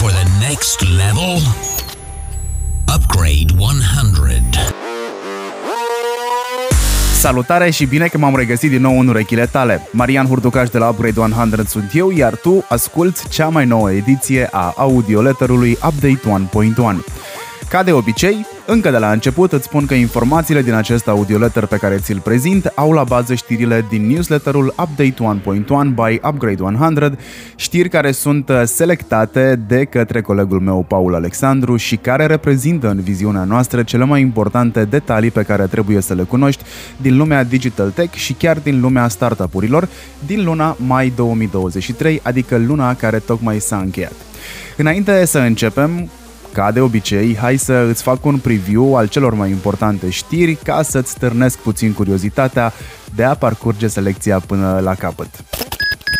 for the next level? Upgrade 100. Salutare și bine că m-am regăsit din nou în urechile tale. Marian Hurducaș de la Upgrade 100 sunt eu, iar tu asculti cea mai nouă ediție a audioletterului Update 1.1. Ca de obicei, încă de la început îți spun că informațiile din acest audioletter pe care ți-l prezint au la bază știrile din newsletterul Update 1.1 by Upgrade 100, știri care sunt uh, selectate de către colegul meu Paul Alexandru și care reprezintă în viziunea noastră cele mai importante detalii pe care trebuie să le cunoști din lumea digital tech și chiar din lumea startup-urilor din luna mai 2023, adică luna care tocmai s-a încheiat. Înainte să începem, ca de obicei, hai să îți fac un preview al celor mai importante știri ca să-ți stârnesc puțin curiozitatea de a parcurge selecția până la capăt.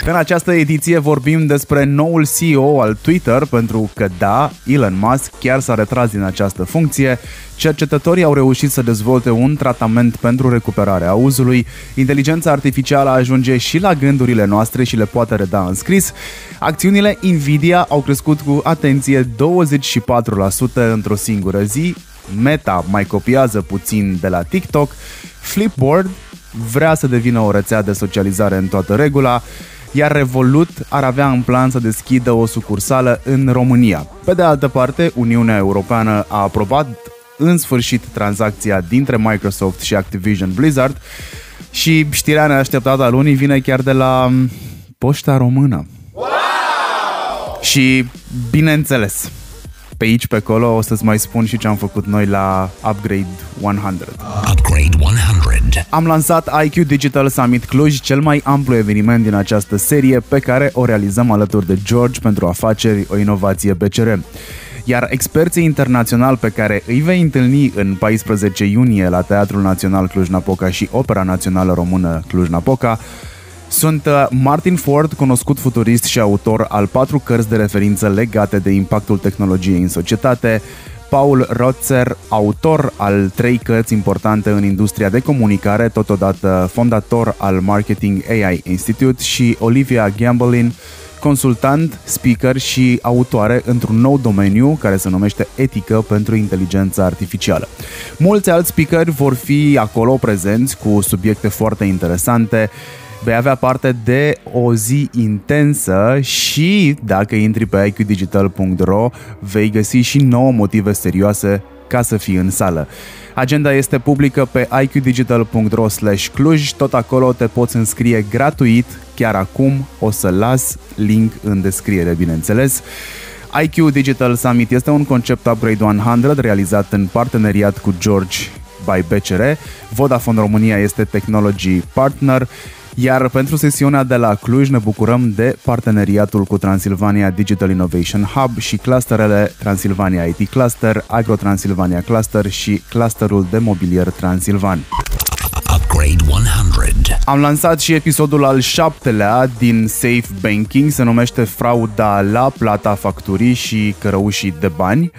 În această ediție vorbim despre noul CEO al Twitter, pentru că da, Elon Musk chiar s-a retras din această funcție, cercetătorii au reușit să dezvolte un tratament pentru recuperarea auzului, inteligența artificială ajunge și la gândurile noastre și le poate reda în scris, acțiunile Nvidia au crescut cu atenție 24% într-o singură zi, Meta mai copiază puțin de la TikTok, Flipboard vrea să devină o rețea de socializare în toată regula, iar Revolut ar avea în plan să deschidă o sucursală în România. Pe de altă parte, Uniunea Europeană a aprobat în sfârșit tranzacția dintre Microsoft și Activision Blizzard și știrea neașteptată a lunii vine chiar de la mm, Poșta Română. Wow! Și, bineînțeles, pe aici, pe acolo, o să-ți mai spun și ce am făcut noi la Upgrade 100. Upgrade 100. Am lansat IQ Digital Summit Cluj, cel mai amplu eveniment din această serie pe care o realizăm alături de George pentru afaceri, o inovație BCR iar experții internaționali pe care îi vei întâlni în 14 iunie la Teatrul Național Cluj-Napoca și Opera Națională Română Cluj-Napoca sunt uh, Martin Ford, cunoscut futurist și autor al patru cărți de referință legate de impactul tehnologiei în societate, Paul Rotzer, autor al trei cărți importante în industria de comunicare, totodată fondator al Marketing AI Institute și Olivia Gambelin, consultant, speaker și autoare într-un nou domeniu care se numește etică pentru inteligența artificială. Mulți alți speakeri vor fi acolo prezenți cu subiecte foarte interesante, vei avea parte de o zi intensă și dacă intri pe iqdigital.ro vei găsi și nouă motive serioase ca să fii în sală. Agenda este publică pe iqdigital.ro slash Cluj, tot acolo te poți înscrie gratuit, chiar acum o să las link în descriere, bineînțeles. IQ Digital Summit este un concept Upgrade 100 realizat în parteneriat cu George by BCR. Vodafone România este Technology Partner iar pentru sesiunea de la Cluj ne bucurăm de parteneriatul cu Transilvania Digital Innovation Hub și clusterele Transilvania IT Cluster, Agro Transilvania Cluster și clusterul de mobilier Transilvan. Upgrade 100. Am lansat și episodul al șaptelea din Safe Banking, se numește Frauda la plata facturii și cărăușii de bani.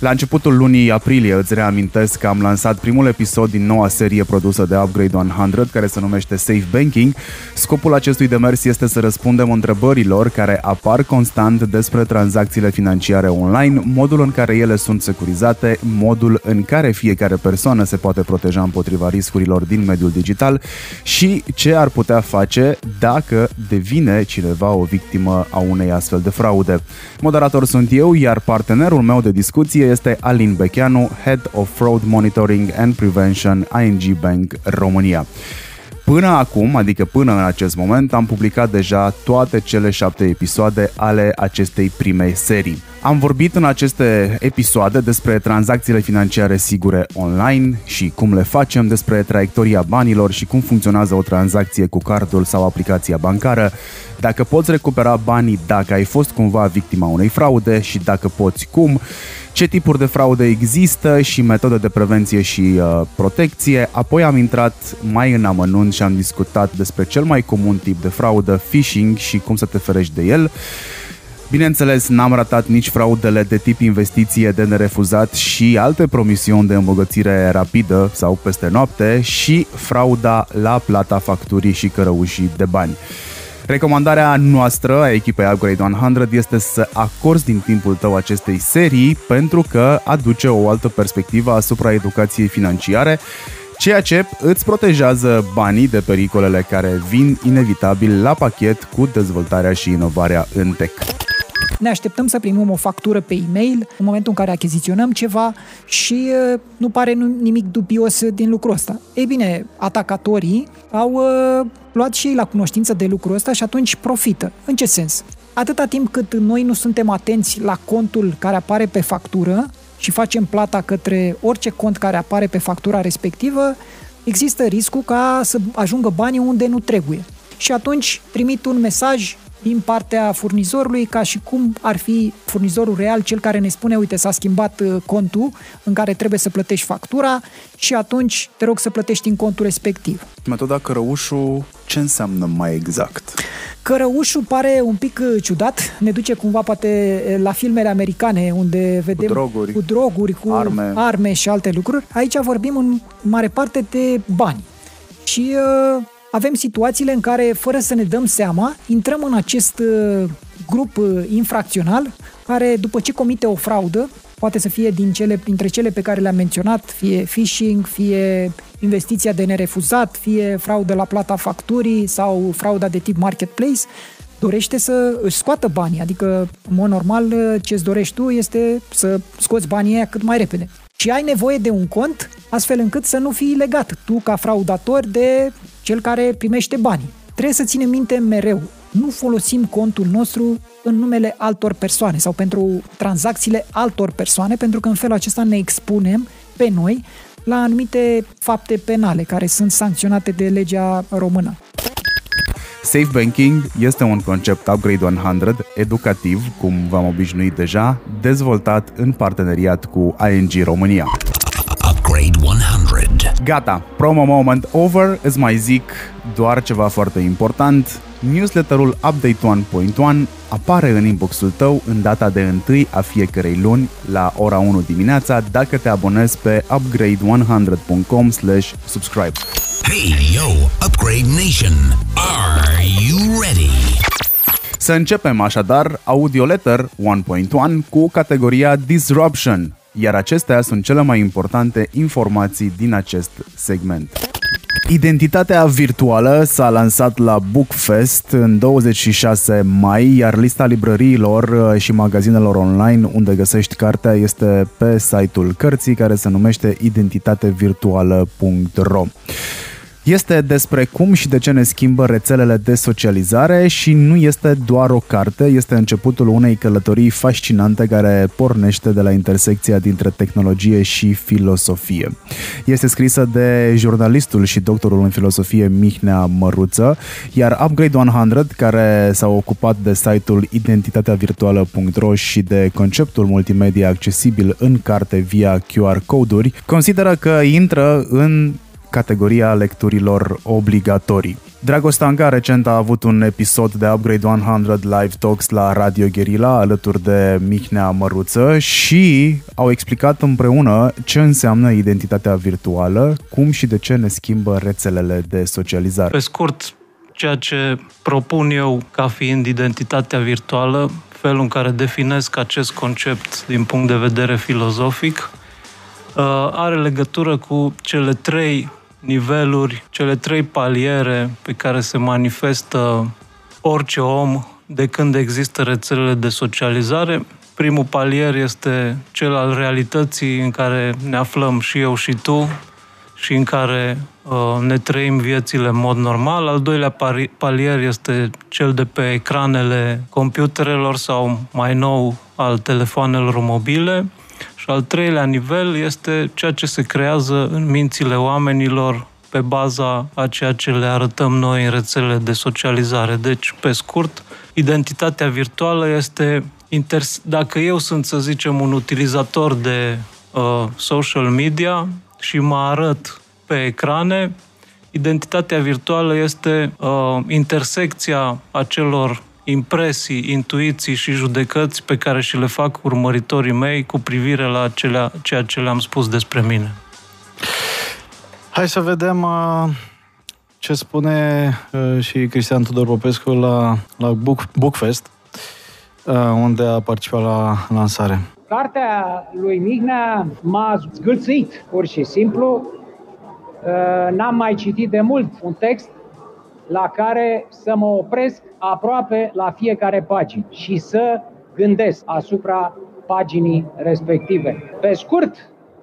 La începutul lunii aprilie îți reamintesc că am lansat primul episod din noua serie produsă de Upgrade 100 care se numește Safe Banking. Scopul acestui demers este să răspundem întrebărilor care apar constant despre tranzacțiile financiare online, modul în care ele sunt securizate, modul în care fiecare persoană se poate proteja împotriva riscurilor din mediul digital și ce ar putea face dacă devine cineva o victimă a unei astfel de fraude. Moderator sunt eu, iar partenerul meu de discuție este Alin Becheanu, Head of Fraud Monitoring and Prevention ING Bank România. Până acum, adică până în acest moment, am publicat deja toate cele șapte episoade ale acestei primei serii. Am vorbit în aceste episoade despre tranzacțiile financiare sigure online și cum le facem, despre traiectoria banilor și cum funcționează o tranzacție cu cardul sau aplicația bancară, dacă poți recupera banii dacă ai fost cumva victima unei fraude și dacă poți cum, ce tipuri de fraude există și metode de prevenție și uh, protecție. Apoi am intrat mai în amănunt și am discutat despre cel mai comun tip de fraudă, phishing și cum să te ferești de el. Bineînțeles, n-am ratat nici fraudele de tip investiție de nerefuzat și alte promisiuni de îmbogățire rapidă sau peste noapte și frauda la plata facturii și cărăușii de bani. Recomandarea noastră a echipei Upgrade 100 este să acorzi din timpul tău acestei serii pentru că aduce o altă perspectivă asupra educației financiare ceea ce îți protejează banii de pericolele care vin inevitabil la pachet cu dezvoltarea și inovarea în tech. Ne așteptăm să primim o factură pe e-mail în momentul în care achiziționăm ceva și uh, nu pare nimic dubios din lucrul ăsta. Ei bine, atacatorii au uh, luat și ei la cunoștință de lucrul ăsta și atunci profită. În ce sens? Atâta timp cât noi nu suntem atenți la contul care apare pe factură și facem plata către orice cont care apare pe factura respectivă, există riscul ca să ajungă banii unde nu trebuie. Și atunci trimit un mesaj din partea furnizorului ca și cum ar fi furnizorul real cel care ne spune, uite, s-a schimbat uh, contul în care trebuie să plătești factura și atunci te rog să plătești în contul respectiv. Metoda cărăușul ce înseamnă mai exact? Cărăușul pare un pic uh, ciudat, ne duce cumva poate uh, la filmele americane unde vedem cu droguri, cu, droguri, cu arme. arme și alte lucruri. Aici vorbim în mare parte de bani. Și uh, avem situațiile în care, fără să ne dăm seama, intrăm în acest uh, grup uh, infracțional care, după ce comite o fraudă, poate să fie din cele, dintre cele pe care le-am menționat, fie phishing, fie investiția de nerefuzat, fie fraudă la plata facturii sau frauda de tip marketplace, dorește să își scoată banii. Adică, în mod normal, ce îți dorești tu este să scoți banii aia cât mai repede. Și ai nevoie de un cont astfel încât să nu fii legat tu ca fraudator de cel care primește banii. Trebuie să ținem minte mereu, nu folosim contul nostru în numele altor persoane sau pentru tranzacțiile altor persoane, pentru că în felul acesta ne expunem pe noi la anumite fapte penale care sunt sancționate de legea română. Safe Banking este un concept Upgrade 100 educativ, cum v-am obișnuit deja, dezvoltat în parteneriat cu ING România. Upgrade 100. Gata, promo moment over, îți mai zic doar ceva foarte important. Newsletterul Update 1.1 apare în inboxul tău în data de 1 a fiecărei luni la ora 1 dimineața dacă te abonezi pe upgrade100.com subscribe. Hey, yo, Upgrade Nation. Are you ready? Să începem așadar Audio Letter 1.1 cu categoria Disruption, iar acestea sunt cele mai importante informații din acest segment. Identitatea virtuală s-a lansat la Bookfest în 26 mai, iar lista librăriilor uh, și magazinelor online unde găsești cartea este pe site-ul cărții care se numește identitatevirtuală.ro. Este despre cum și de ce ne schimbă rețelele de socializare și nu este doar o carte, este începutul unei călătorii fascinante care pornește de la intersecția dintre tehnologie și filosofie. Este scrisă de jurnalistul și doctorul în filosofie Mihnea Măruță, iar Upgrade 100, care s-a ocupat de site-ul identitateavirtuală.ro și de conceptul multimedia accesibil în carte via QR coduri, consideră că intră în categoria lecturilor obligatorii. Dragosta Anca recent a avut un episod de Upgrade 100 Live Talks la Radio Guerilla alături de Mihnea Măruță și au explicat împreună ce înseamnă identitatea virtuală, cum și de ce ne schimbă rețelele de socializare. Pe scurt, ceea ce propun eu ca fiind identitatea virtuală, felul în care definesc acest concept din punct de vedere filozofic, uh, are legătură cu cele trei niveluri, cele trei paliere pe care se manifestă orice om de când există rețelele de socializare. Primul palier este cel al realității în care ne aflăm și eu și tu și în care uh, ne trăim viețile în mod normal. Al doilea palier este cel de pe ecranele computerelor sau mai nou al telefoanelor mobile. Și al treilea nivel este ceea ce se creează în mințile oamenilor pe baza a ceea ce le arătăm noi în rețelele de socializare. Deci, pe scurt, identitatea virtuală este, inter- dacă eu sunt, să zicem, un utilizator de uh, social media și mă arăt pe ecrane, identitatea virtuală este uh, intersecția acelor impresii, intuiții și judecăți pe care și le fac urmăritorii mei cu privire la acelea, ceea ce le-am spus despre mine. Hai să vedem uh, ce spune uh, și Cristian Tudor Popescu la, la Book, Bookfest, uh, unde a participat la lansare. Cartea lui Mihnea m-a zgâlțit, pur și simplu. Uh, n-am mai citit de mult un text la care să mă opresc aproape la fiecare pagină și să gândesc asupra paginii respective. Pe scurt,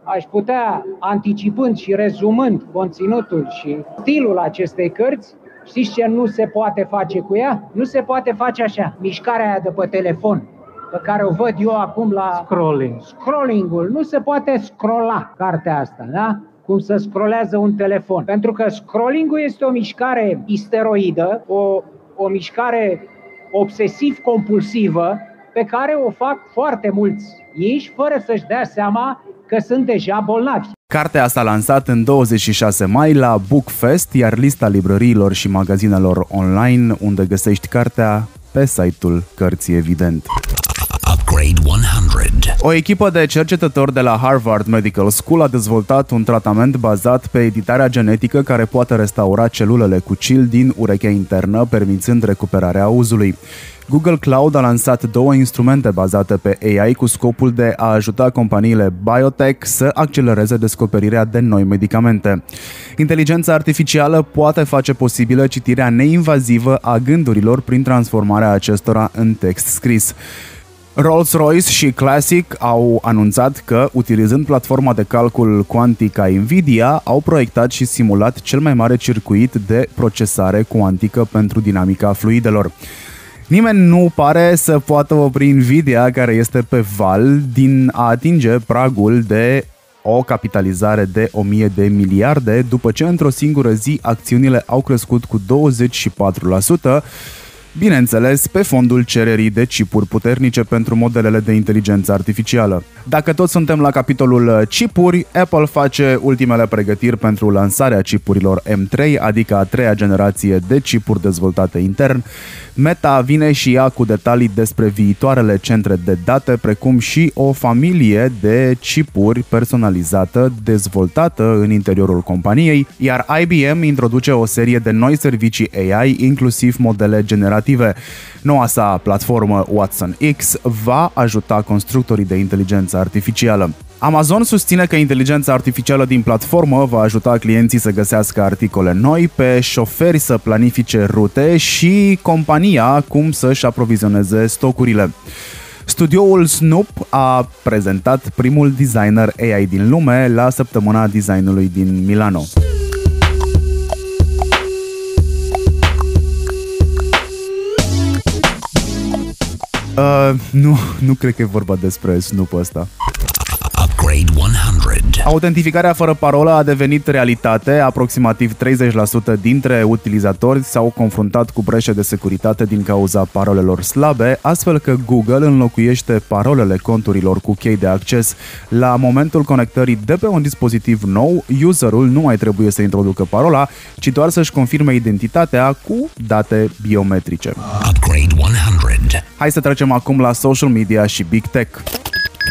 aș putea, anticipând și rezumând conținutul și stilul acestei cărți, știți ce nu se poate face cu ea? Nu se poate face așa, mișcarea aia de pe telefon, pe care o văd eu acum la... Scrolling. Scrollingul. Nu se poate scrolla cartea asta, da? Cum să scrollează un telefon. Pentru că scrollingul este o mișcare isteroidă, o, o mișcare obsesiv-compulsivă, pe care o fac foarte mulți ei, fără să-și dea seama că sunt deja bolnavi. Cartea s-a lansat în 26 mai la Bookfest, iar lista librăriilor și magazinelor online unde găsești cartea pe site-ul Cărții Evident. Upgrade 100. O echipă de cercetători de la Harvard Medical School a dezvoltat un tratament bazat pe editarea genetică care poate restaura celulele cu cil din urechea internă, permițând recuperarea auzului. Google Cloud a lansat două instrumente bazate pe AI cu scopul de a ajuta companiile biotech să accelereze descoperirea de noi medicamente. Inteligența artificială poate face posibilă citirea neinvazivă a gândurilor prin transformarea acestora în text scris. Rolls-Royce și Classic au anunțat că, utilizând platforma de calcul cuantic a Nvidia, au proiectat și simulat cel mai mare circuit de procesare cuantică pentru dinamica fluidelor. Nimeni nu pare să poată opri Nvidia, care este pe val, din a atinge pragul de o capitalizare de 1000 de miliarde, după ce într-o singură zi acțiunile au crescut cu 24%, bineînțeles pe fondul cererii de chipuri puternice pentru modelele de inteligență artificială. Dacă tot suntem la capitolul chipuri, Apple face ultimele pregătiri pentru lansarea chipurilor M3, adică a treia generație de chipuri dezvoltate intern. Meta vine și ea cu detalii despre viitoarele centre de date, precum și o familie de chipuri personalizată dezvoltată în interiorul companiei, iar IBM introduce o serie de noi servicii AI, inclusiv modele generative. Noua sa platformă Watson X va ajuta constructorii de inteligență artificială. Amazon susține că inteligența artificială din platformă va ajuta clienții să găsească articole noi, pe șoferi să planifice rute și compania cum să-și aprovizioneze stocurile. Studioul Snoop a prezentat primul designer AI din lume la săptămâna designului din Milano. Uh, nu, nu cred că e vorba despre Snoop ăsta. Upgrade 100. Autentificarea fără parolă a devenit realitate. Aproximativ 30% dintre utilizatori s-au confruntat cu breșe de securitate din cauza parolelor slabe, astfel că Google înlocuiește parolele conturilor cu chei de acces. La momentul conectării de pe un dispozitiv nou, userul nu mai trebuie să introducă parola, ci doar să-și confirme identitatea cu date biometrice. Upgrade 100. Hai să trecem acum la social media și big tech.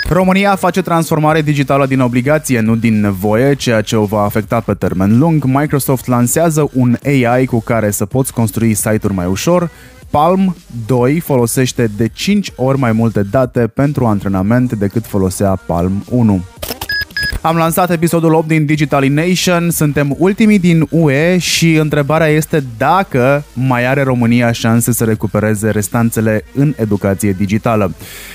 România face transformare digitală din obligație, nu din nevoie, ceea ce o va afecta pe termen lung. Microsoft lansează un AI cu care să poți construi site-uri mai ușor. Palm 2 folosește de 5 ori mai multe date pentru antrenament decât folosea Palm 1. Am lansat episodul 8 din Digitalination, suntem ultimii din UE și întrebarea este dacă mai are România șanse să recupereze restanțele în educație digitală.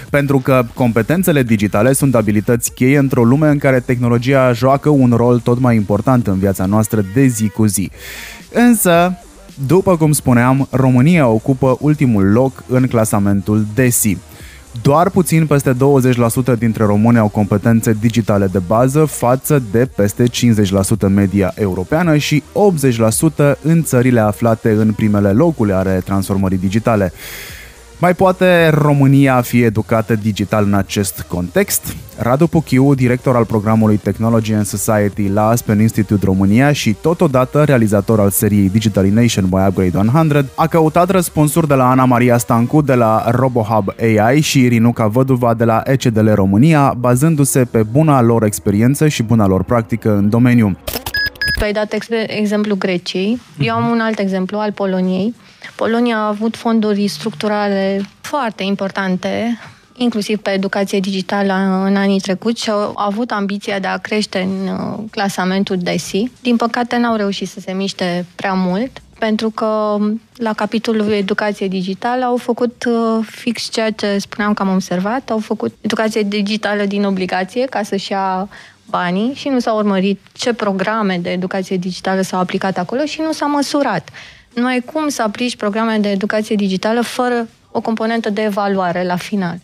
Pentru că competențele digitale sunt abilități cheie într-o lume în care tehnologia joacă un rol tot mai important în viața noastră de zi cu zi. Însă, după cum spuneam, România ocupă ultimul loc în clasamentul DESI. Doar puțin peste 20% dintre români au competențe digitale de bază față de peste 50% media europeană și 80% în țările aflate în primele locuri ale transformării digitale. Mai poate România fi educată digital în acest context? Radu Puchiu, director al programului Technology and Society la Aspen Institute România și totodată realizator al seriei Digitalination by Upgrade 100, a căutat răspunsuri de la Ana Maria Stancu de la RoboHub AI și Rinuca Văduva de la ECDL România, bazându-se pe buna lor experiență și buna lor practică în domeniu. Tu ai dat exemplu Greciei, eu am un alt exemplu al Poloniei. Polonia a avut fonduri structurale foarte importante inclusiv pe educație digitală în anii trecuți și au avut ambiția de a crește în uh, clasamentul DESI. Din păcate n-au reușit să se miște prea mult pentru că la capitolul educație digitală au făcut uh, fix ceea ce spuneam că am observat, au făcut educație digitală din obligație ca să-și ia banii și nu s-au urmărit ce programe de educație digitală s-au aplicat acolo și nu s-a măsurat. Nu ai cum să aplici programe de educație digitală fără o componentă de evaluare la final.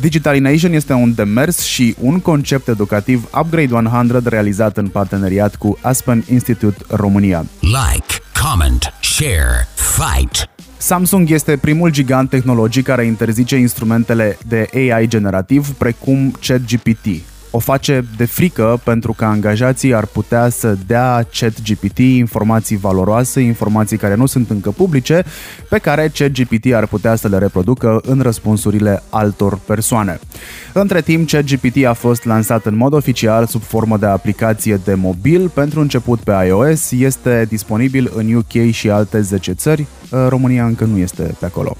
Digitalination este un demers și un concept educativ Upgrade 100 realizat în parteneriat cu Aspen Institute România. Like, comment, share, fight. Samsung este primul gigant tehnologic care interzice instrumentele de AI generativ precum ChatGPT, o face de frică pentru că angajații ar putea să dea ChatGPT informații valoroase, informații care nu sunt încă publice, pe care ChatGPT ar putea să le reproducă în răspunsurile altor persoane. Între timp, ChatGPT a fost lansat în mod oficial sub formă de aplicație de mobil pentru început pe iOS, este disponibil în UK și alte 10 țări, România încă nu este pe acolo.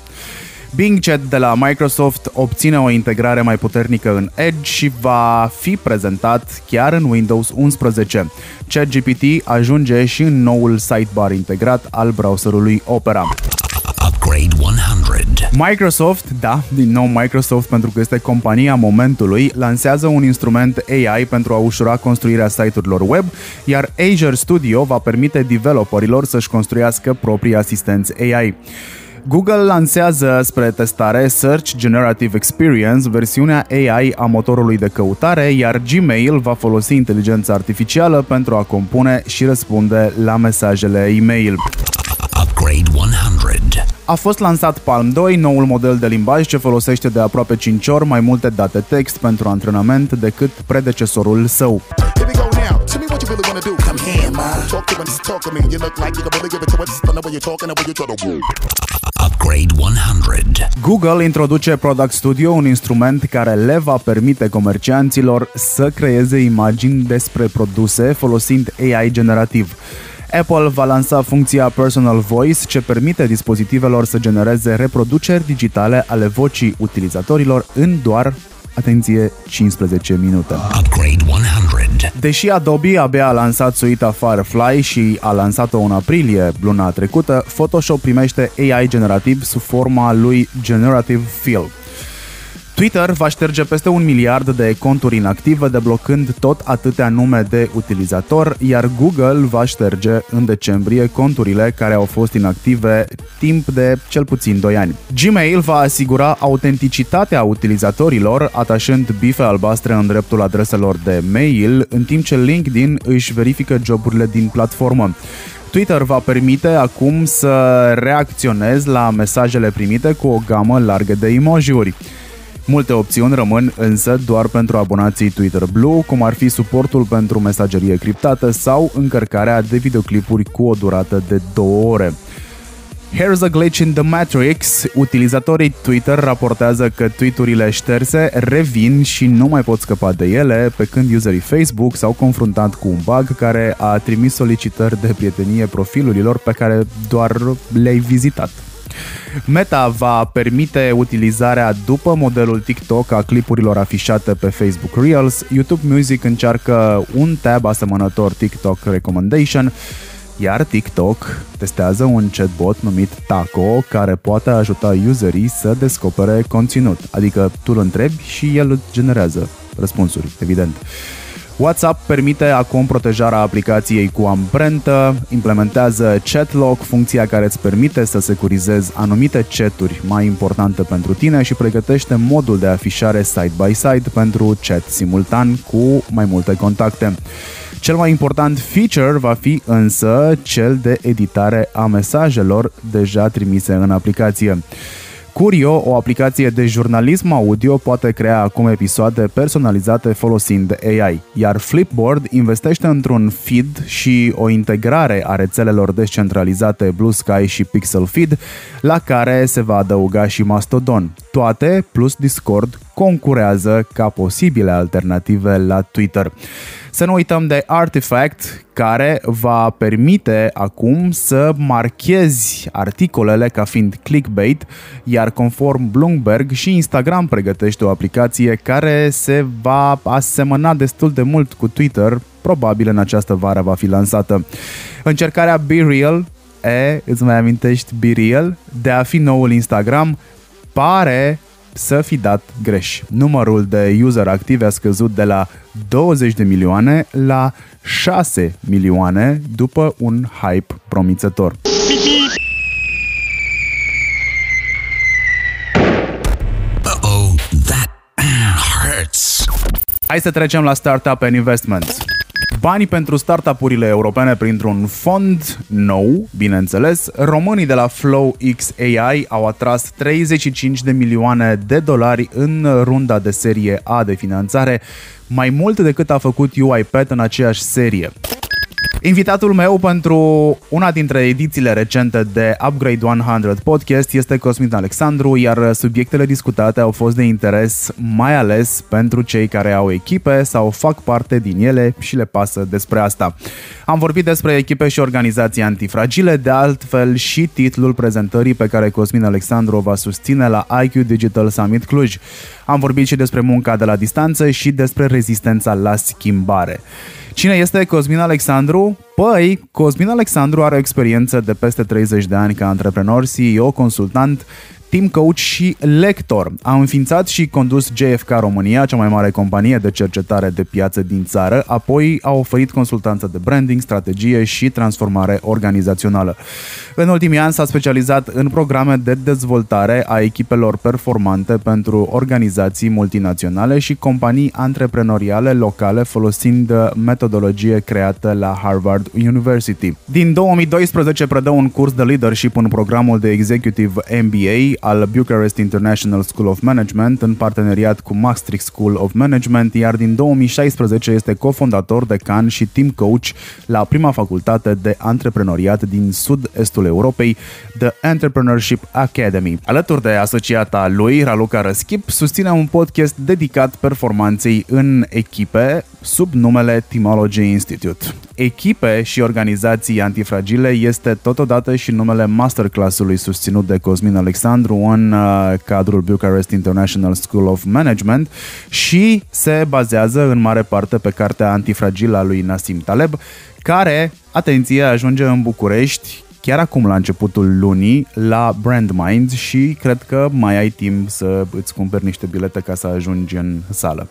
Bing Chat de la Microsoft obține o integrare mai puternică în Edge și va fi prezentat chiar în Windows 11. ChatGPT ajunge și în noul sidebar integrat al browserului Opera. Upgrade 100. Microsoft, da, din nou Microsoft pentru că este compania momentului, lansează un instrument AI pentru a ușura construirea site-urilor web, iar Azure Studio va permite developerilor să-și construiască proprii asistenți AI. Google lansează spre testare Search Generative Experience, versiunea AI a motorului de căutare, iar Gmail va folosi inteligența artificială pentru a compune și răspunde la mesajele e-mail. Upgrade 100. A fost lansat Palm 2, noul model de limbaj ce folosește de aproape 5 ori mai multe date text pentru antrenament decât predecesorul său. Here we go now. Tell me what you really wanna do. Come here, ma. Talk to me, talk to me. You look like you can really give it to us. Just know what you're talking and what you're trying to do. Upgrade 100. Google introduce Product Studio, un instrument care le va permite comercianților să creeze imagini despre produse folosind AI generativ. Apple va lansa funcția Personal Voice ce permite dispozitivelor să genereze reproduceri digitale ale vocii utilizatorilor în doar atenție, 15 minute. Upgrade 100. Deși Adobe abia a lansat suita Firefly și a lansat-o în aprilie luna trecută, Photoshop primește AI generativ sub forma lui Generative Fill. Twitter va șterge peste un miliard de conturi inactive, deblocând tot atâtea nume de utilizator, iar Google va șterge în decembrie conturile care au fost inactive timp de cel puțin 2 ani. Gmail va asigura autenticitatea utilizatorilor, atașând bife albastre în dreptul adreselor de mail, în timp ce LinkedIn își verifică joburile din platformă. Twitter va permite acum să reacționezi la mesajele primite cu o gamă largă de emoji-uri. Multe opțiuni rămân însă doar pentru abonații Twitter Blue, cum ar fi suportul pentru mesagerie criptată sau încărcarea de videoclipuri cu o durată de 2 ore. Here's a glitch in the Matrix. Utilizatorii Twitter raportează că tweeturile șterse revin și nu mai pot scăpa de ele, pe când userii Facebook s-au confruntat cu un bug care a trimis solicitări de prietenie profilurilor pe care doar le-ai vizitat. Meta va permite utilizarea după modelul TikTok a clipurilor afișate pe Facebook Reels. YouTube Music încearcă un tab asemănător TikTok Recommendation, iar TikTok testează un chatbot numit Taco care poate ajuta userii să descopere conținut, adică tu îl întrebi și el generează răspunsuri, evident. WhatsApp permite acum protejarea aplicației cu amprentă, implementează ChatLock, funcția care îți permite să securizezi anumite chaturi mai importante pentru tine și pregătește modul de afișare side-by-side pentru chat simultan cu mai multe contacte. Cel mai important feature va fi însă cel de editare a mesajelor deja trimise în aplicație. Curio, o aplicație de jurnalism audio, poate crea acum episoade personalizate folosind AI, iar Flipboard investește într-un feed și o integrare a rețelelor descentralizate Blue Sky și Pixel Feed, la care se va adăuga și Mastodon. Toate, plus Discord, concurează ca posibile alternative la Twitter. Să nu uităm de Artifact, care va permite acum să marchezi articolele ca fiind clickbait, iar conform Bloomberg și Instagram pregătește o aplicație care se va asemăna destul de mult cu Twitter, probabil în această vară va fi lansată. Încercarea Be Real, e, îți mai amintești Be Real, de a fi noul Instagram, pare să fi dat greș. Numărul de user active a scăzut de la 20 de milioane la 6 milioane după un hype promițător. Uh-oh, that hurts. Hai să trecem la Startup and Investments. Banii pentru startup-urile europene printr-un fond nou, bineînțeles, românii de la Flow XAI au atras 35 de milioane de dolari în runda de serie A de finanțare, mai mult decât a făcut UiPath în aceeași serie. Invitatul meu pentru una dintre edițiile recente de Upgrade 100 podcast este Cosmin Alexandru, iar subiectele discutate au fost de interes mai ales pentru cei care au echipe sau fac parte din ele și le pasă despre asta. Am vorbit despre echipe și organizații antifragile, de altfel și titlul prezentării pe care Cosmin Alexandru o va susține la IQ Digital Summit Cluj. Am vorbit și despre munca de la distanță și despre rezistența la schimbare. Cine este Cosmin Alexandru? Păi, Cosmin Alexandru are o experiență de peste 30 de ani ca antreprenor, CEO, consultant, team coach și lector. A înființat și condus GFK România, cea mai mare companie de cercetare de piață din țară, apoi a oferit consultanță de branding, strategie și transformare organizațională. În ultimii ani s-a specializat în programe de dezvoltare a echipelor performante pentru organizații multinaționale și companii antreprenoriale locale folosind metodologie creată la Harvard University. Din 2012 predă un curs de leadership în programul de Executive MBA al Bucharest International School of Management în parteneriat cu Maastricht School of Management, iar din 2016 este cofondator, decan și team coach la prima facultate de antreprenoriat din sud-estul Europei, The Entrepreneurship Academy. Alături de asociata lui, Raluca Răschip, susține un podcast dedicat performanței în echipe sub numele Teamology Institute. Echipe și organizații antifragile este totodată și numele masterclass-ului susținut de Cosmin Alexandru în uh, cadrul Bucharest International School of Management și se bazează în mare parte pe cartea antifragilă a lui Nassim Taleb, care, atenție, ajunge în București chiar acum la începutul lunii la Brand Minds și cred că mai ai timp să îți cumperi niște bilete ca să ajungi în sală.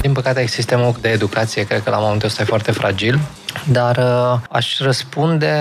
Din păcate, sistemul de educație, cred că la momentul ăsta e foarte fragil, dar uh, aș răspunde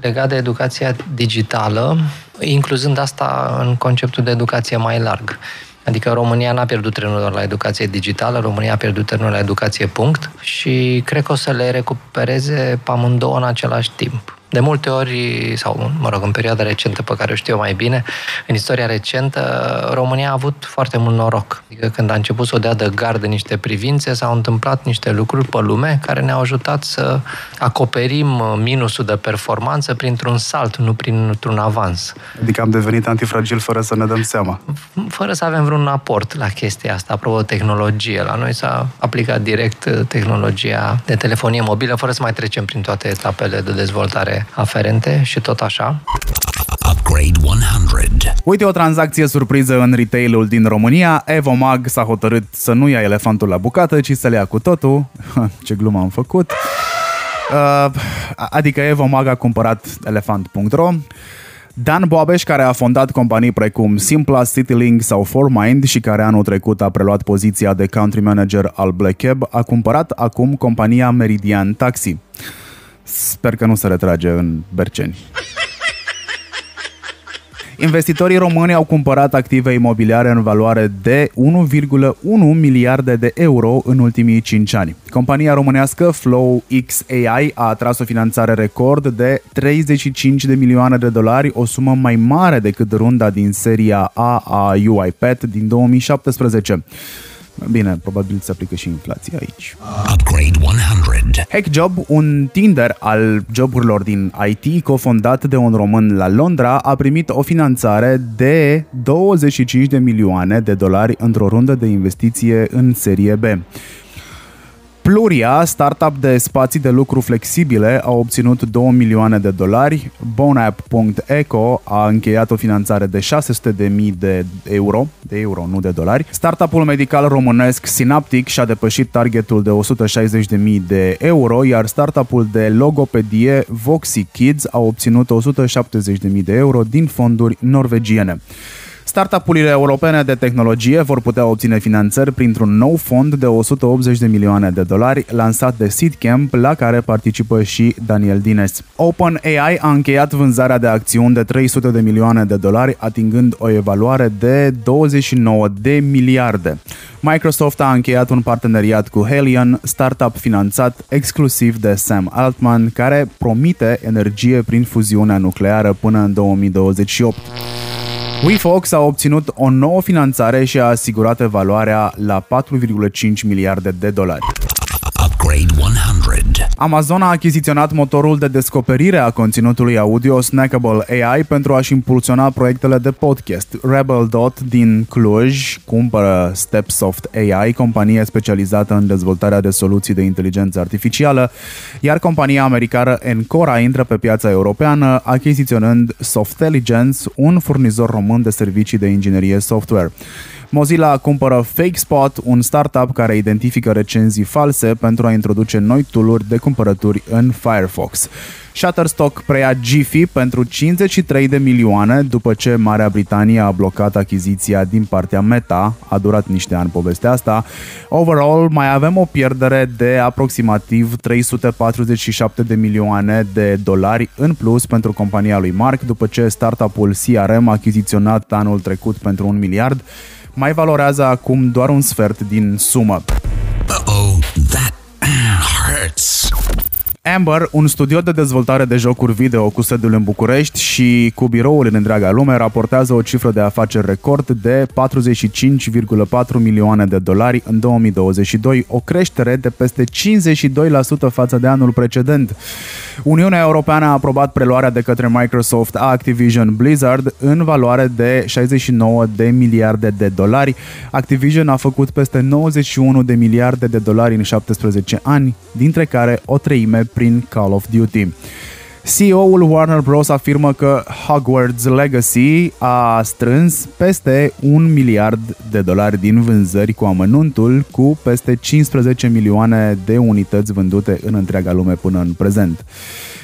legat de educația digitală, incluzând asta în conceptul de educație mai larg. Adică România n-a pierdut trenul la educație digitală, România a pierdut trenul la educație punct și cred că o să le recupereze pe amândouă în același timp. De multe ori, sau mă rog, în perioada recentă pe care o știu mai bine, în istoria recentă, România a avut foarte mult noroc. Adică când a început să o dea de gard în niște privințe, s-au întâmplat niște lucruri pe lume care ne-au ajutat să acoperim minusul de performanță printr-un salt, nu printr-un avans. Adică am devenit antifragil fără să ne dăm seama. Fără să avem vreun aport la chestia asta, apropo tehnologie. La noi s-a aplicat direct tehnologia de telefonie mobilă, fără să mai trecem prin toate etapele de dezvoltare aferente și tot așa. Upgrade 100. Uite o tranzacție surpriză în retailul din România. Evomag s-a hotărât să nu ia elefantul la bucată, ci să-l ia cu totul. Ce glumă am făcut. Uh, adică Evomag a cumpărat elefant.ro Dan Boabeș, care a fondat companii precum Simpla, Citylink sau Formind și care anul trecut a preluat poziția de country manager al Black Cab, a cumpărat acum compania Meridian Taxi. Sper că nu se retrage în Berceni. Investitorii români au cumpărat active imobiliare în valoare de 1,1 miliarde de euro în ultimii 5 ani. Compania românească Flow XAI a atras o finanțare record de 35 de milioane de dolari, o sumă mai mare decât runda din seria A a UiPath din 2017. Bine, probabil se aplică și inflația aici. Upgrade 100. HackJob, un Tinder al joburilor din IT, cofondat de un român la Londra, a primit o finanțare de 25 de milioane de dolari într-o rundă de investiție în serie B. Pluria, startup de spații de lucru flexibile, a obținut 2 milioane de dolari. Bonapp.eco a încheiat o finanțare de 600 de mii de euro, de euro, nu de dolari. Startupul medical românesc Synaptic și-a depășit targetul de 160 de mii de euro, iar startupul de logopedie Voxy Kids a obținut 170 de mii de euro din fonduri norvegiene. Startup-urile europene de tehnologie vor putea obține finanțări printr-un nou fond de 180 de milioane de dolari lansat de Seedcamp, la care participă și Daniel Dines. OpenAI a încheiat vânzarea de acțiuni de 300 de milioane de dolari, atingând o evaluare de 29 de miliarde. Microsoft a încheiat un parteneriat cu Helion, startup finanțat exclusiv de Sam Altman, care promite energie prin fuziunea nucleară până în 2028. WeFox a obținut o nouă finanțare și a asigurat evaluarea la 4,5 miliarde de dolari. Upgrade 100. Amazon a achiziționat motorul de descoperire a conținutului audio Snackable AI pentru a-și impulsiona proiectele de podcast. Rebel Dot din Cluj cumpără Stepsoft AI, companie specializată în dezvoltarea de soluții de inteligență artificială, iar compania americană Encora intră pe piața europeană, achiziționând Softelligence, un furnizor român de servicii de inginerie software. Mozilla cumpără FakeSpot, un startup care identifică recenzii false pentru a introduce noi tooluri de cumpărături în Firefox. Shutterstock preia Jiffy pentru 53 de milioane după ce Marea Britanie a blocat achiziția din partea Meta. A durat niște ani povestea asta. Overall, mai avem o pierdere de aproximativ 347 de milioane de dolari în plus pentru compania lui Mark după ce startup-ul CRM achiziționat anul trecut pentru un miliard mai valorează acum doar un sfert din sumă. Uh-oh, that hurts. Amber, un studio de dezvoltare de jocuri video cu sediul în București și cu biroul în întreaga lume, raportează o cifră de afaceri record de 45,4 milioane de dolari în 2022, o creștere de peste 52% față de anul precedent. Uniunea Europeană a aprobat preluarea de către Microsoft a Activision Blizzard în valoare de 69 de miliarde de dolari. Activision a făcut peste 91 de miliarde de dolari în 17 ani, dintre care o treime prin Call of Duty. CEO-ul Warner Bros. afirmă că Hogwarts Legacy a strâns peste un miliard de dolari din vânzări cu amănuntul, cu peste 15 milioane de unități vândute în întreaga lume până în prezent.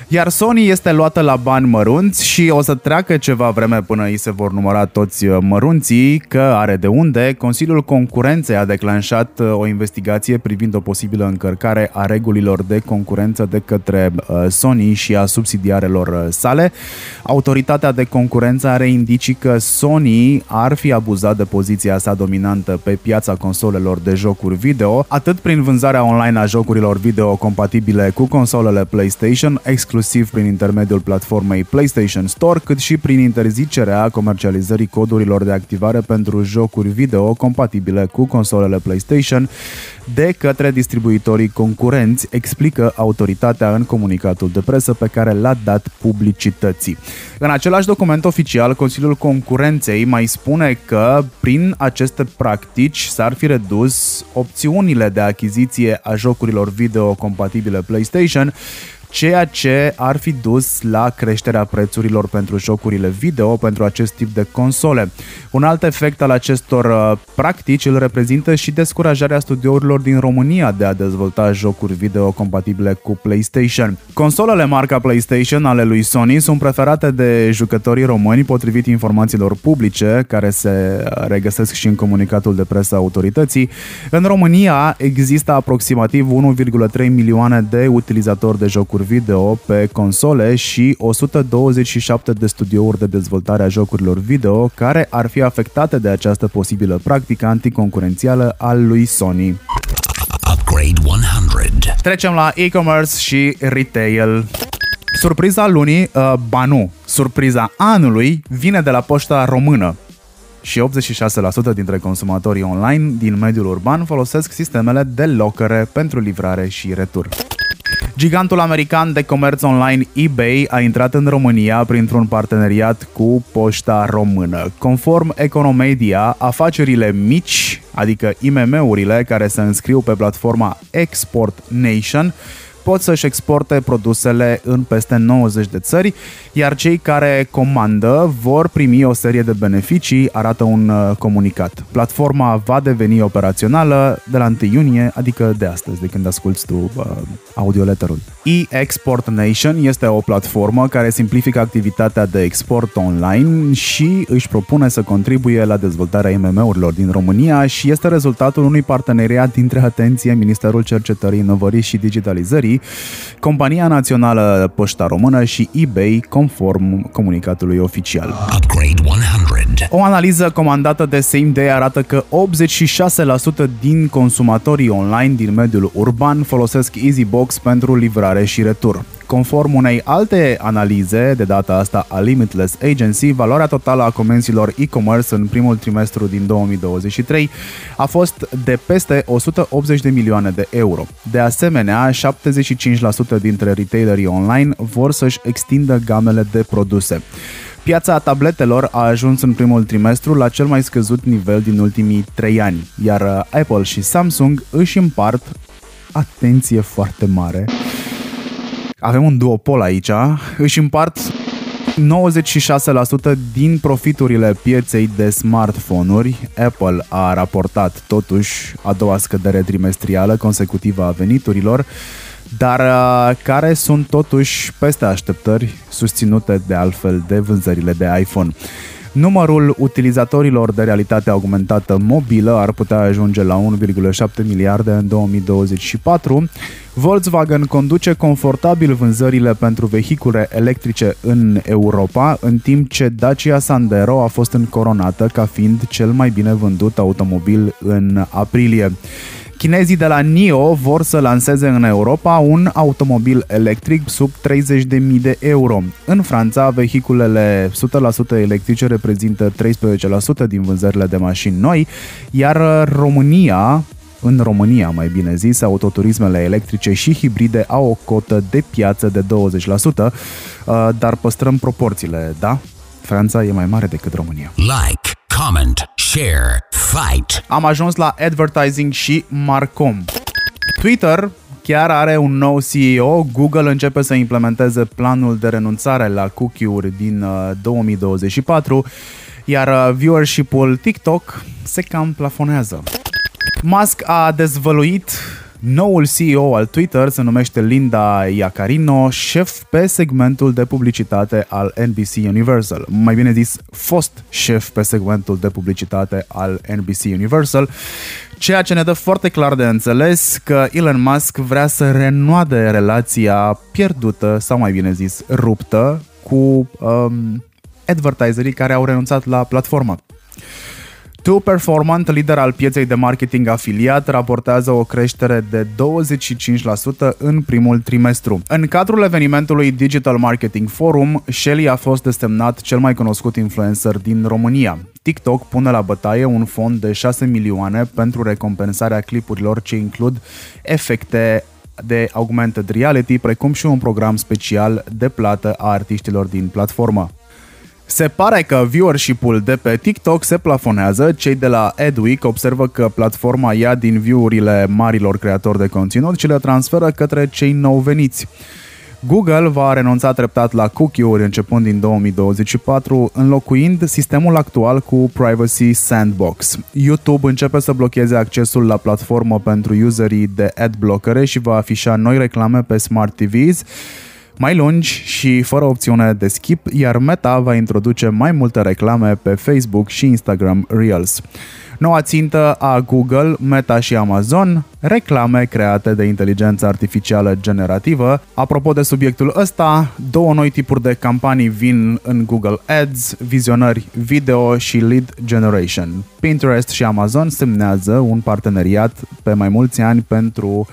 Iar Sony este luată la bani mărunți și o să treacă ceva vreme până îi se vor număra toți uh, mărunții, că are de unde. Consiliul Concurenței a declanșat uh, o investigație privind o posibilă încărcare a regulilor de concurență de către uh, Sony și a subsidiarelor sale. Autoritatea de concurență are indicii că Sony ar fi abuzat de poziția sa dominantă pe piața consolelor de jocuri video, atât prin vânzarea online a jocurilor video compatibile cu consolele PlayStation, exclusiv inclusiv prin intermediul platformei PlayStation Store, cât și prin interzicerea comercializării codurilor de activare pentru jocuri video compatibile cu consolele PlayStation de către distribuitorii concurenți, explică autoritatea în comunicatul de presă pe care l-a dat publicității. În același document oficial, Consiliul Concurenței mai spune că prin aceste practici s-ar fi redus opțiunile de achiziție a jocurilor video compatibile PlayStation ceea ce ar fi dus la creșterea prețurilor pentru jocurile video pentru acest tip de console. Un alt efect al acestor uh, practici îl reprezintă și descurajarea studiourilor din România de a dezvolta jocuri video compatibile cu PlayStation. Consolele marca PlayStation ale lui Sony sunt preferate de jucătorii români potrivit informațiilor publice care se regăsesc și în comunicatul de presă autorității. În România există aproximativ 1,3 milioane de utilizatori de jocuri video pe console și 127 de studiouri de dezvoltare a jocurilor video care ar fi afectate de această posibilă practică anticoncurențială al lui Sony. Upgrade 100. Trecem la e-commerce și retail. Surpriza lunii, uh, ba nu, surpriza anului vine de la poșta română și 86% dintre consumatorii online din mediul urban folosesc sistemele de locare pentru livrare și retur. Gigantul american de comerț online eBay a intrat în România printr-un parteneriat cu Poșta Română. Conform Economedia, afacerile mici, adică IMM-urile care se înscriu pe platforma Export Nation, pot să-și exporte produsele în peste 90 de țări, iar cei care comandă vor primi o serie de beneficii, arată un uh, comunicat. Platforma va deveni operațională de la 1 iunie, adică de astăzi, de când asculti tu uh, audioletterul. e-Export Nation este o platformă care simplifică activitatea de export online și își propune să contribuie la dezvoltarea IMM-urilor din România și este rezultatul unui parteneriat dintre, atenție, Ministerul Cercetării, Inovării și Digitalizării Compania Națională Poșta Română și eBay, conform comunicatului oficial. Upgrade 100. O analiză comandată de Same Day arată că 86% din consumatorii online din mediul urban folosesc EasyBox pentru livrare și retur. Conform unei alte analize, de data asta a Limitless Agency, valoarea totală a comenzilor e-commerce în primul trimestru din 2023 a fost de peste 180 de milioane de euro. De asemenea, 75% dintre retailerii online vor să-și extindă gamele de produse. Piața tabletelor a ajuns în primul trimestru la cel mai scăzut nivel din ultimii 3 ani, iar Apple și Samsung își împart atenție foarte mare avem un duopol aici, își împart 96% din profiturile pieței de smartphone-uri. Apple a raportat totuși a doua scădere trimestrială consecutivă a veniturilor, dar uh, care sunt totuși peste așteptări, susținute de altfel de vânzările de iPhone. Numărul utilizatorilor de realitate augmentată mobilă ar putea ajunge la 1,7 miliarde în 2024. Volkswagen conduce confortabil vânzările pentru vehicule electrice în Europa, în timp ce Dacia Sandero a fost încoronată ca fiind cel mai bine vândut automobil în aprilie. Chinezii de la NIO vor să lanseze în Europa un automobil electric sub 30.000 de euro. În Franța, vehiculele 100% electrice reprezintă 13% din vânzările de mașini noi, iar România în România, mai bine zis, autoturismele electrice și hibride au o cotă de piață de 20%, uh, dar păstrăm proporțiile, da? Franța e mai mare decât România. Like, comment, share, fight. Am ajuns la advertising și Marcom. Twitter chiar are un nou CEO. Google începe să implementeze planul de renunțare la cookie-uri din 2024, uh, iar uh, viewership-ul TikTok se cam plafonează. Musk a dezvăluit Noul CEO al Twitter se numește Linda Iacarino, șef pe segmentul de publicitate al NBC Universal. Mai bine zis, fost șef pe segmentul de publicitate al NBC Universal, ceea ce ne dă foarte clar de înțeles că Elon Musk vrea să renoade relația pierdută, sau mai bine zis, ruptă, cu um, advertiserii care au renunțat la platformă. Too Performant, lider al pieței de marketing afiliat, raportează o creștere de 25% în primul trimestru. În cadrul evenimentului Digital Marketing Forum, Shelly a fost desemnat cel mai cunoscut influencer din România. TikTok pune la bătaie un fond de 6 milioane pentru recompensarea clipurilor ce includ efecte de augmented reality, precum și un program special de plată a artiștilor din platformă. Se pare că viewership-ul de pe TikTok se plafonează. Cei de la Adweek observă că platforma ia din view-urile marilor creatori de conținut și le transferă către cei nou veniți. Google va renunța treptat la cookie-uri începând din 2024, înlocuind sistemul actual cu Privacy Sandbox. YouTube începe să blocheze accesul la platformă pentru userii de adblockere și va afișa noi reclame pe Smart TVs, mai lungi și fără opțiune de skip, iar Meta va introduce mai multe reclame pe Facebook și Instagram Reels. Noua țintă a Google, Meta și Amazon, reclame create de inteligență artificială generativă. Apropo de subiectul ăsta, două noi tipuri de campanii vin în Google Ads, vizionări video și lead generation. Pinterest și Amazon semnează un parteneriat pe mai mulți ani pentru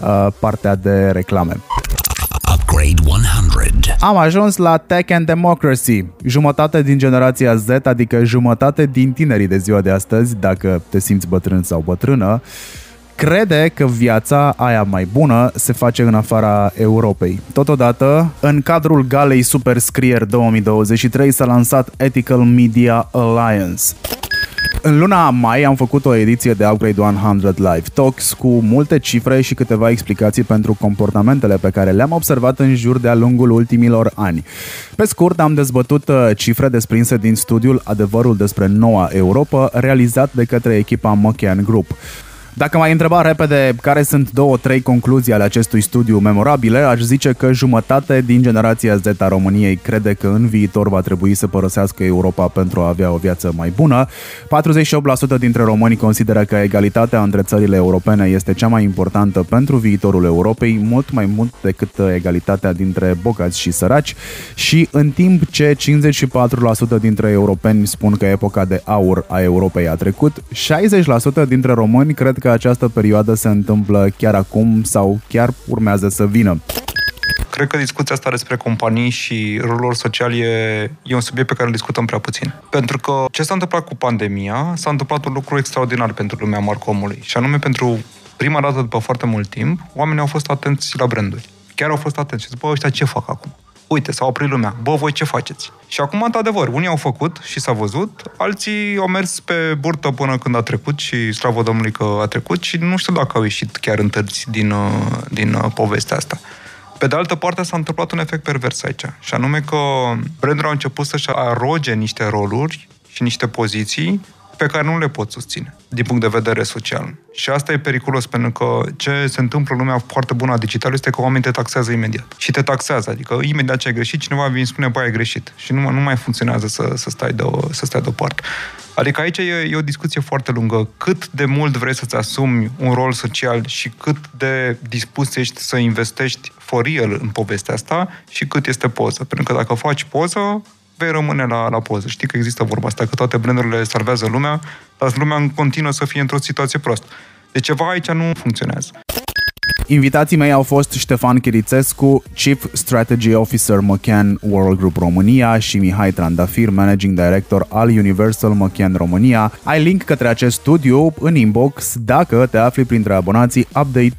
uh, partea de reclame. Upgrade 100. Am ajuns la Tech and Democracy, jumătate din generația Z, adică jumătate din tinerii de ziua de astăzi, dacă te simți bătrân sau bătrână, crede că viața aia mai bună se face în afara Europei. Totodată, în cadrul galei Superscrier 2023 s-a lansat Ethical Media Alliance. În luna mai am făcut o ediție de Upgrade 100 Live Talks cu multe cifre și câteva explicații pentru comportamentele pe care le-am observat în jur de-a lungul ultimilor ani. Pe scurt, am dezbătut uh, cifre desprinse din studiul Adevărul despre Noua Europa, realizat de către echipa Mochian Group. Dacă mai întreba repede care sunt două, trei concluzii ale acestui studiu memorabile, aș zice că jumătate din generația Z a României crede că în viitor va trebui să părăsească Europa pentru a avea o viață mai bună. 48% dintre români consideră că egalitatea între țările europene este cea mai importantă pentru viitorul Europei, mult mai mult decât egalitatea dintre bogați și săraci. Și în timp ce 54% dintre europeni spun că epoca de aur a Europei a trecut, 60% dintre români cred că că această perioadă se întâmplă chiar acum sau chiar urmează să vină. Cred că discuția asta despre companii și rolul lor social e, e un subiect pe care îl discutăm prea puțin. Pentru că ce s-a întâmplat cu pandemia, s-a întâmplat un lucru extraordinar pentru lumea marcomului. Și anume, pentru prima dată după foarte mult timp, oamenii au fost atenți la branduri. Chiar au fost atenți și zic, ăștia ce fac acum? Uite, s-a oprit lumea, bă, voi ce faceți? Și acum, într-adevăr, unii au făcut și s-a văzut, alții au mers pe burtă până când a trecut și slavă Domnului că a trecut și nu știu dacă au ieșit chiar întărți din, uh, din uh, povestea asta. Pe de altă parte, s-a întâmplat un efect pervers aici, și anume că brandurile au început să-și aroge niște roluri și niște poziții pe care nu le pot susține din punct de vedere social. Și asta e periculos, pentru că ce se întâmplă în lumea foarte bună a digitalului este că oamenii te taxează imediat. Și te taxează, adică imediat ce ai greșit, cineva vine și spune, băi, ai greșit. Și nu, nu mai funcționează să, să, stai de o, să stai deoparte. Adică aici e, e o discuție foarte lungă. Cât de mult vrei să-ți asumi un rol social și cât de dispus ești să investești for real în povestea asta și cât este poză. Pentru că dacă faci poză, vei rămâne la, la poză. Știi că există vorba asta, că toate brandurile salvează lumea, dar lumea continuă să fie într-o situație proastă. Deci ceva aici nu funcționează. Invitații mei au fost Ștefan Chirițescu, Chief Strategy Officer McCann World Group România și Mihai Trandafir, Managing Director al Universal McCann România. Ai link către acest studiu în inbox dacă te afli printre abonații Update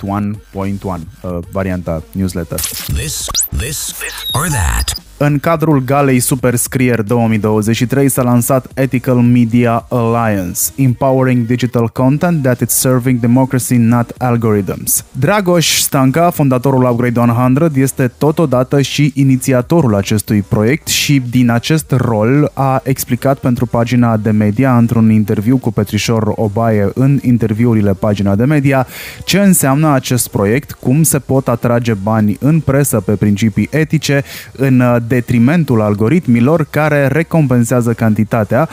1.1, uh, varianta newsletter. This, this, or that. În cadrul galei Superscrier 2023 s-a lansat Ethical Media Alliance, Empowering Digital Content that is Serving Democracy, not Algorithms. Dragoș Stanca, fondatorul Upgrade 100, este totodată și inițiatorul acestui proiect și din acest rol a explicat pentru pagina de media într-un interviu cu Petrișor Obaie în interviurile pagina de media ce înseamnă acest proiect, cum se pot atrage bani în presă pe principii etice, în detrimentul algoritmilor care recompensează cantitatea,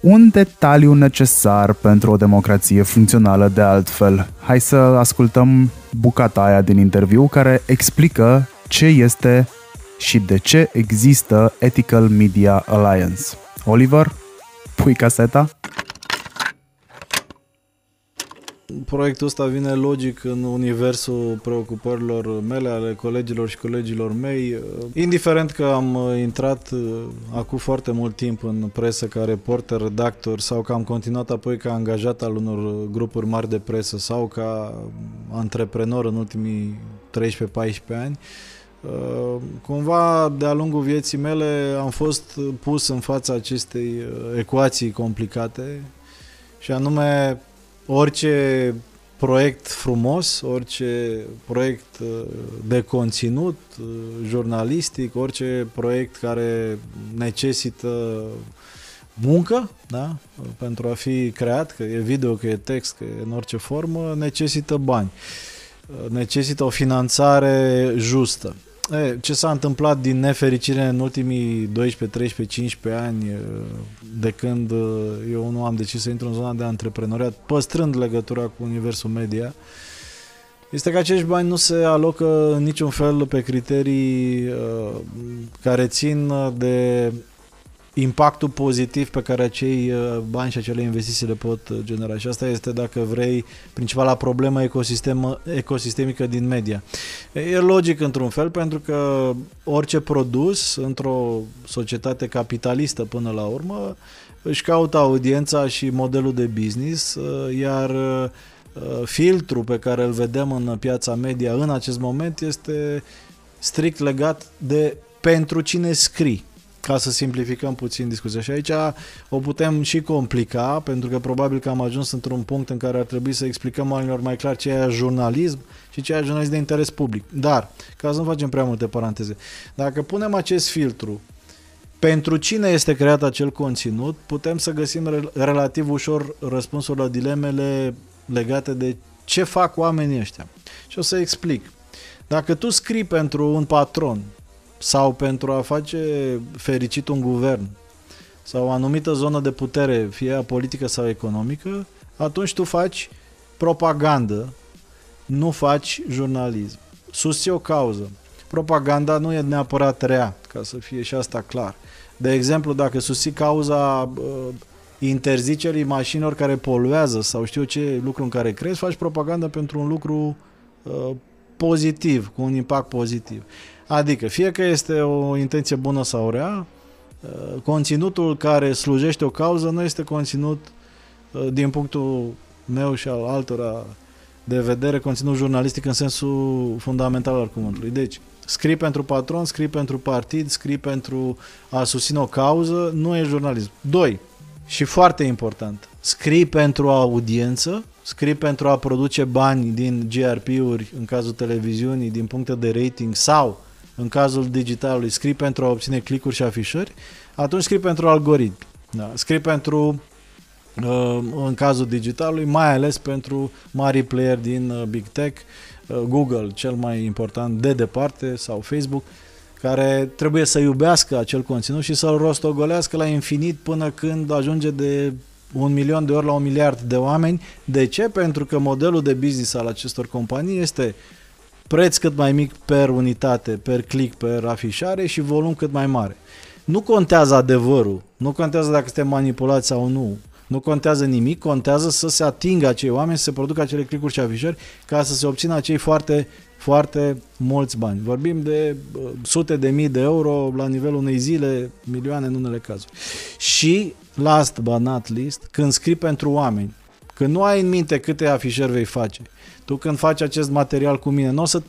un detaliu necesar pentru o democrație funcțională de altfel. Hai să ascultăm bucata aia din interviu care explică ce este și de ce există Ethical Media Alliance. Oliver, pui caseta? Proiectul ăsta vine logic în universul preocupărilor mele, ale colegilor și colegilor mei. Indiferent că am intrat uh, acum foarte mult timp în presă ca reporter, redactor sau că am continuat apoi ca angajat al unor grupuri mari de presă sau ca antreprenor în ultimii 13-14 ani, uh, Cumva, de-a lungul vieții mele, am fost pus în fața acestei uh, ecuații complicate și anume orice proiect frumos, orice proiect uh, de conținut uh, jurnalistic, orice proiect care necesită muncă, da? pentru a fi creat, că e video, că e text, că e în orice formă, necesită bani. Uh, necesită o finanțare justă. E, ce s-a întâmplat din nefericire în ultimii 12, 13, 15 ani de când eu nu am decis să intru în zona de antreprenoriat, păstrând legătura cu universul media, este că acești bani nu se alocă în niciun fel pe criterii uh, care țin de impactul pozitiv pe care acei uh, bani și acele investiții le pot uh, genera. Și asta este, dacă vrei, principala problemă ecosistem, ecosistemică din media. E logic într-un fel, pentru că orice produs într-o societate capitalistă până la urmă își caută audiența și modelul de business, uh, iar uh, filtru pe care îl vedem în piața media în acest moment este strict legat de pentru cine scrii ca să simplificăm puțin discuția. Și aici o putem și complica, pentru că probabil că am ajuns într-un punct în care ar trebui să explicăm oamenilor mai clar ce e jurnalism și ce e jurnalism de interes public. Dar, ca să nu facem prea multe paranteze, dacă punem acest filtru pentru cine este creat acel conținut, putem să găsim relativ ușor răspunsuri la dilemele legate de ce fac oamenii ăștia. Și o să explic. Dacă tu scrii pentru un patron sau pentru a face fericit un guvern sau o anumită zonă de putere, fie ea politică sau economică, atunci tu faci propagandă, nu faci jurnalism. Susții o cauză. Propaganda nu e neapărat rea, ca să fie și asta clar. De exemplu, dacă susții cauza uh, interzicerii mașinilor care poluează sau știu ce lucru în care crezi, faci propaganda pentru un lucru uh, pozitiv, cu un impact pozitiv. Adică, fie că este o intenție bună sau rea, uh, conținutul care slujește o cauză nu este conținut, uh, din punctul meu și al altora de vedere, conținut jurnalistic în sensul fundamental al cuvântului. Deci, scrii pentru patron, scrii pentru partid, scrii pentru a susține o cauză, nu e jurnalism. Doi, și foarte important, scrii pentru audiență, scrii pentru a produce bani din GRP-uri în cazul televiziunii, din puncte de rating sau în cazul digitalului scrii pentru a obține clicuri și afișări, atunci scrii pentru algoritmi. Da. Scrii pentru uh, în cazul digitalului, mai ales pentru mari player din uh, Big Tech, uh, Google cel mai important de departe sau Facebook, care trebuie să iubească acel conținut și să-l rostogolească la infinit până când ajunge de un milion de ori la un miliard de oameni. De ce? Pentru că modelul de business al acestor companii este preț cât mai mic per unitate, per click, per afișare și volum cât mai mare. Nu contează adevărul, nu contează dacă suntem manipulați sau nu, nu contează nimic, contează să se atingă acei oameni, să se producă acele clicuri și afișări ca să se obțină acei foarte, foarte mulți bani. Vorbim de uh, sute de mii de euro la nivelul unei zile, milioane în unele cazuri. Și, last but not least, când scrii pentru oameni, când nu ai în minte câte afișări vei face, tu când faci acest material cu mine, nu o să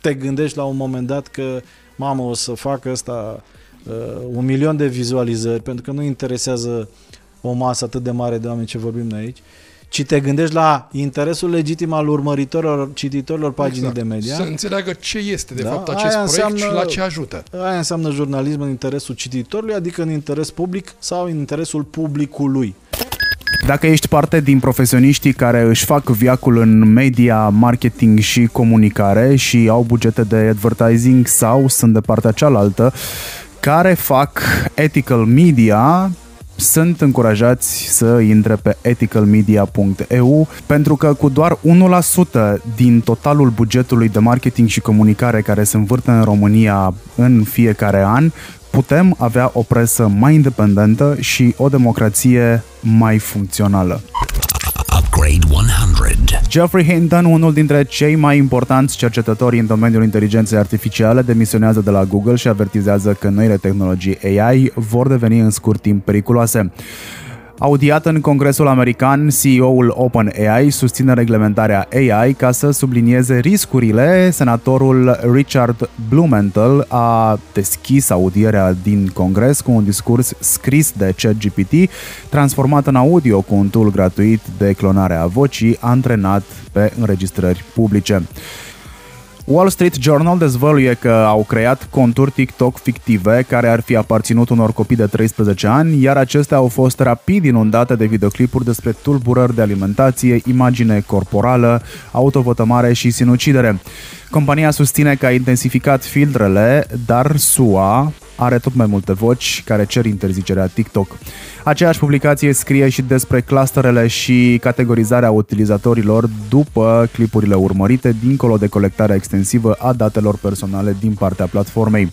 te gândești la un moment dat că, mamă, o să fac ăsta uh, un milion de vizualizări, pentru că nu interesează o masă atât de mare de oameni ce vorbim noi aici, ci te gândești la interesul legitim al urmăritorilor, cititorilor paginii exact. de media. Să înțeleagă ce este de da? fapt acest aia proiect înseamnă, și la ce ajută. Aia înseamnă jurnalism în interesul cititorului, adică în interes public sau în interesul publicului. Dacă ești parte din profesioniștii care își fac viacul în media, marketing și comunicare și au bugete de advertising sau sunt de partea cealaltă, care fac ethical media, sunt încurajați să intre pe ethicalmedia.eu pentru că cu doar 1% din totalul bugetului de marketing și comunicare care se învârte în România în fiecare an, putem avea o presă mai independentă și o democrație mai funcțională. Upgrade 100. Geoffrey Hinton, unul dintre cei mai importanți cercetători în domeniul inteligenței artificiale, demisionează de la Google și avertizează că noile tehnologii AI vor deveni în scurt timp periculoase. Audiat în Congresul American, CEO-ul OpenAI susține reglementarea AI ca să sublinieze riscurile. Senatorul Richard Blumenthal a deschis audierea din Congres cu un discurs scris de ChatGPT, transformat în audio cu un tool gratuit de clonare a vocii, antrenat pe înregistrări publice. Wall Street Journal dezvăluie că au creat conturi TikTok fictive care ar fi aparținut unor copii de 13 ani, iar acestea au fost rapid inundate de videoclipuri despre tulburări de alimentație, imagine corporală, autovătămare și sinucidere. Compania susține că a intensificat filtrele, dar SUA are tot mai multe voci care cer interzicerea TikTok. Aceeași publicație scrie și despre clusterele și categorizarea utilizatorilor după clipurile urmărite, dincolo de colectarea extensivă a datelor personale din partea platformei.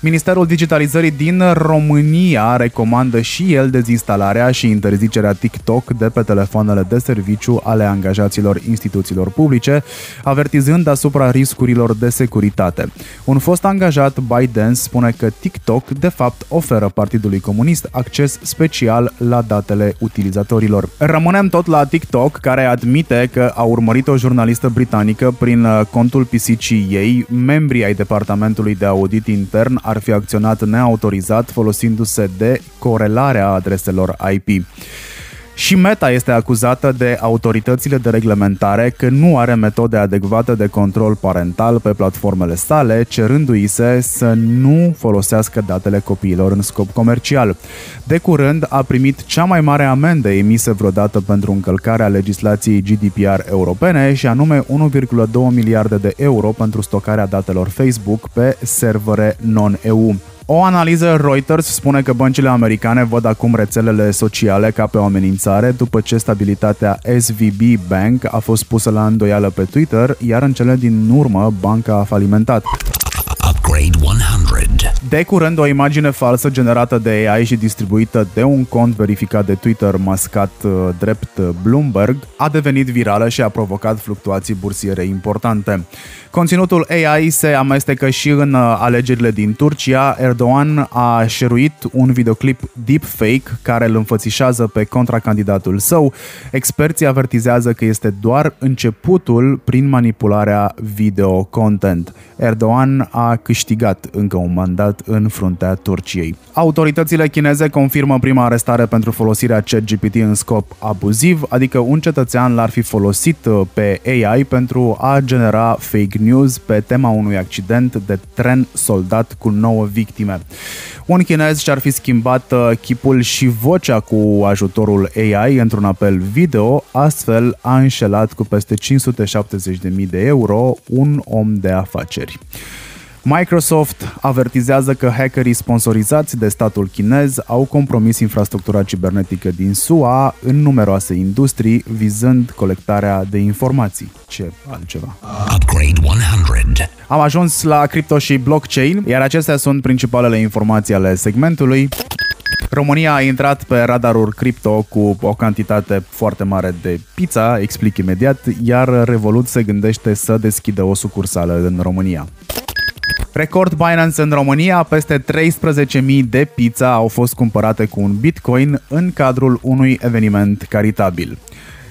Ministerul Digitalizării din România recomandă și el dezinstalarea și interzicerea TikTok de pe telefoanele de serviciu ale angajaților instituțiilor publice, avertizând asupra riscurilor de securitate. Un fost angajat ByteDance spune că TikTok de fapt oferă Partidului Comunist acces special la datele utilizatorilor. Rămânem tot la TikTok, care admite că a urmărit o jurnalistă britanică prin uh, contul pisicii ei. Membrii ai Departamentului de Audit Intern ar fi acționat neautorizat folosindu-se de corelarea adreselor IP. Și Meta este acuzată de autoritățile de reglementare că nu are metode adecvate de control parental pe platformele sale, cerându-i se să nu folosească datele copiilor în scop comercial. De curând a primit cea mai mare amendă emisă vreodată pentru încălcarea legislației GDPR europene și anume 1,2 miliarde de euro pentru stocarea datelor Facebook pe servere non-EU. O analiză Reuters spune că băncile americane văd acum rețelele sociale ca pe o amenințare după ce stabilitatea SVB Bank a fost pusă la îndoială pe Twitter, iar în cele din urmă banca a falimentat. Upgrade 100. De curând, o imagine falsă generată de AI și distribuită de un cont verificat de Twitter mascat uh, drept Bloomberg a devenit virală și a provocat fluctuații bursiere importante. Conținutul AI se amestecă și în uh, alegerile din Turcia. Erdogan a șeruit un videoclip deepfake care îl înfățișează pe contracandidatul său. Experții avertizează că este doar începutul prin manipularea video content. Erdogan a câștigat încă un mandat în fruntea Turciei. Autoritățile chineze confirmă prima arestare pentru folosirea ChatGPT în scop abuziv, adică un cetățean l-ar fi folosit uh, pe AI pentru a genera fake news pe tema unui accident de tren soldat cu 9 victime. Un chinez și-ar fi schimbat uh, chipul și vocea cu ajutorul AI într-un apel video, astfel a înșelat cu peste 570.000 de euro un om de afaceri. Microsoft avertizează că hackerii sponsorizați de statul chinez au compromis infrastructura cibernetică din SUA în numeroase industrii, vizând colectarea de informații. Ce altceva? Upgrade 100. Am ajuns la cripto și blockchain, iar acestea sunt principalele informații ale segmentului. România a intrat pe radarul cripto cu o cantitate foarte mare de pizza, explic imediat, iar Revolut se gândește să deschidă o sucursală în România. Record Binance în România, peste 13.000 de pizza au fost cumpărate cu un bitcoin în cadrul unui eveniment caritabil.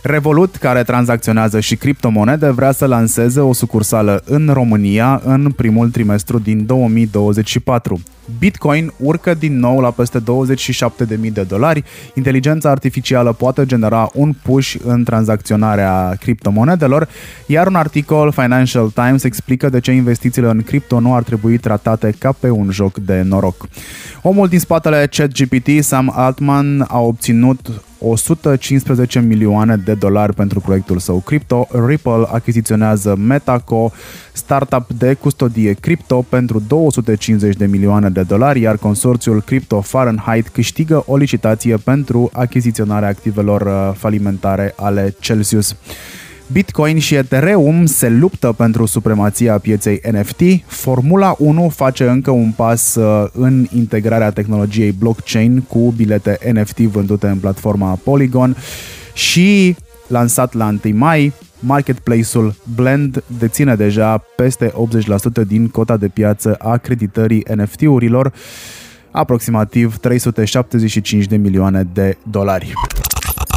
Revolut, care tranzacționează și criptomonede, vrea să lanseze o sucursală în România în primul trimestru din 2024. Bitcoin urcă din nou la peste 27.000 de dolari. Inteligența artificială poate genera un push în tranzacționarea criptomonedelor, iar un articol Financial Times explică de ce investițiile în cripto nu ar trebui tratate ca pe un joc de noroc. Omul din spatele ChatGPT, Sam Altman, a obținut 115 milioane de dolari pentru proiectul său cripto. Ripple achiziționează Metaco, startup de custodie cripto, pentru 250 de milioane de dolari, iar consorțiul Crypto Fahrenheit câștigă o licitație pentru achiziționarea activelor uh, falimentare ale Celsius. Bitcoin și Ethereum se luptă pentru supremația pieței NFT. Formula 1 face încă un pas uh, în integrarea tehnologiei blockchain cu bilete NFT vândute în platforma Polygon și lansat la 1 mai, marketplace-ul Blend deține deja peste 80% din cota de piață a creditării NFT-urilor, aproximativ 375 de milioane de dolari.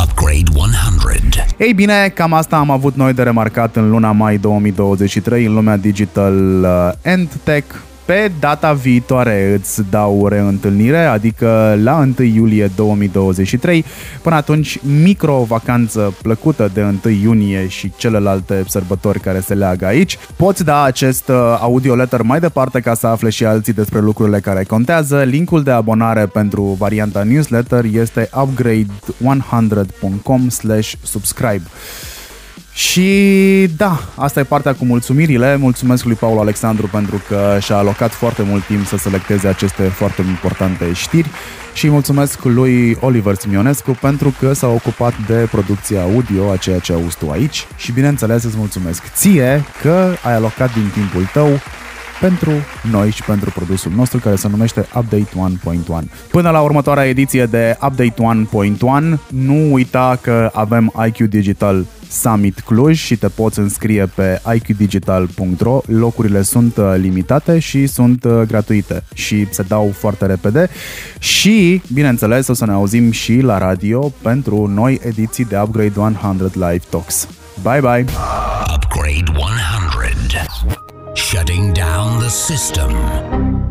Upgrade 100. Ei bine, cam asta am avut noi de remarcat în luna mai 2023 în lumea digital uh, and tech. Pe data viitoare îți dau reîntâlnire, adică la 1 iulie 2023. Până atunci, micro-vacanță plăcută de 1 iunie și celelalte sărbători care se leagă aici. Poți da acest uh, audio letter mai departe ca să afle și alții despre lucrurile care contează. Linkul de abonare pentru varianta newsletter este upgrade100.com subscribe. Și da, asta e partea cu mulțumirile. Mulțumesc lui Paul Alexandru pentru că și-a alocat foarte mult timp să selecteze aceste foarte importante știri și mulțumesc lui Oliver Simionescu pentru că s-a ocupat de producția audio a ceea ce auzi tu aici și bineînțeles îți mulțumesc ție că ai alocat din timpul tău pentru noi și pentru produsul nostru care se numește Update 1.1. Până la următoarea ediție de Update 1.1, nu uita că avem IQ Digital Summit Cluj și te poți înscrie pe iqdigital.ro. Locurile sunt uh, limitate și sunt uh, gratuite și se dau foarte repede și, bineînțeles, o să ne auzim și la radio pentru noi ediții de Upgrade 100 Live Talks. Bye bye! Upgrade 100 Shutting down the system.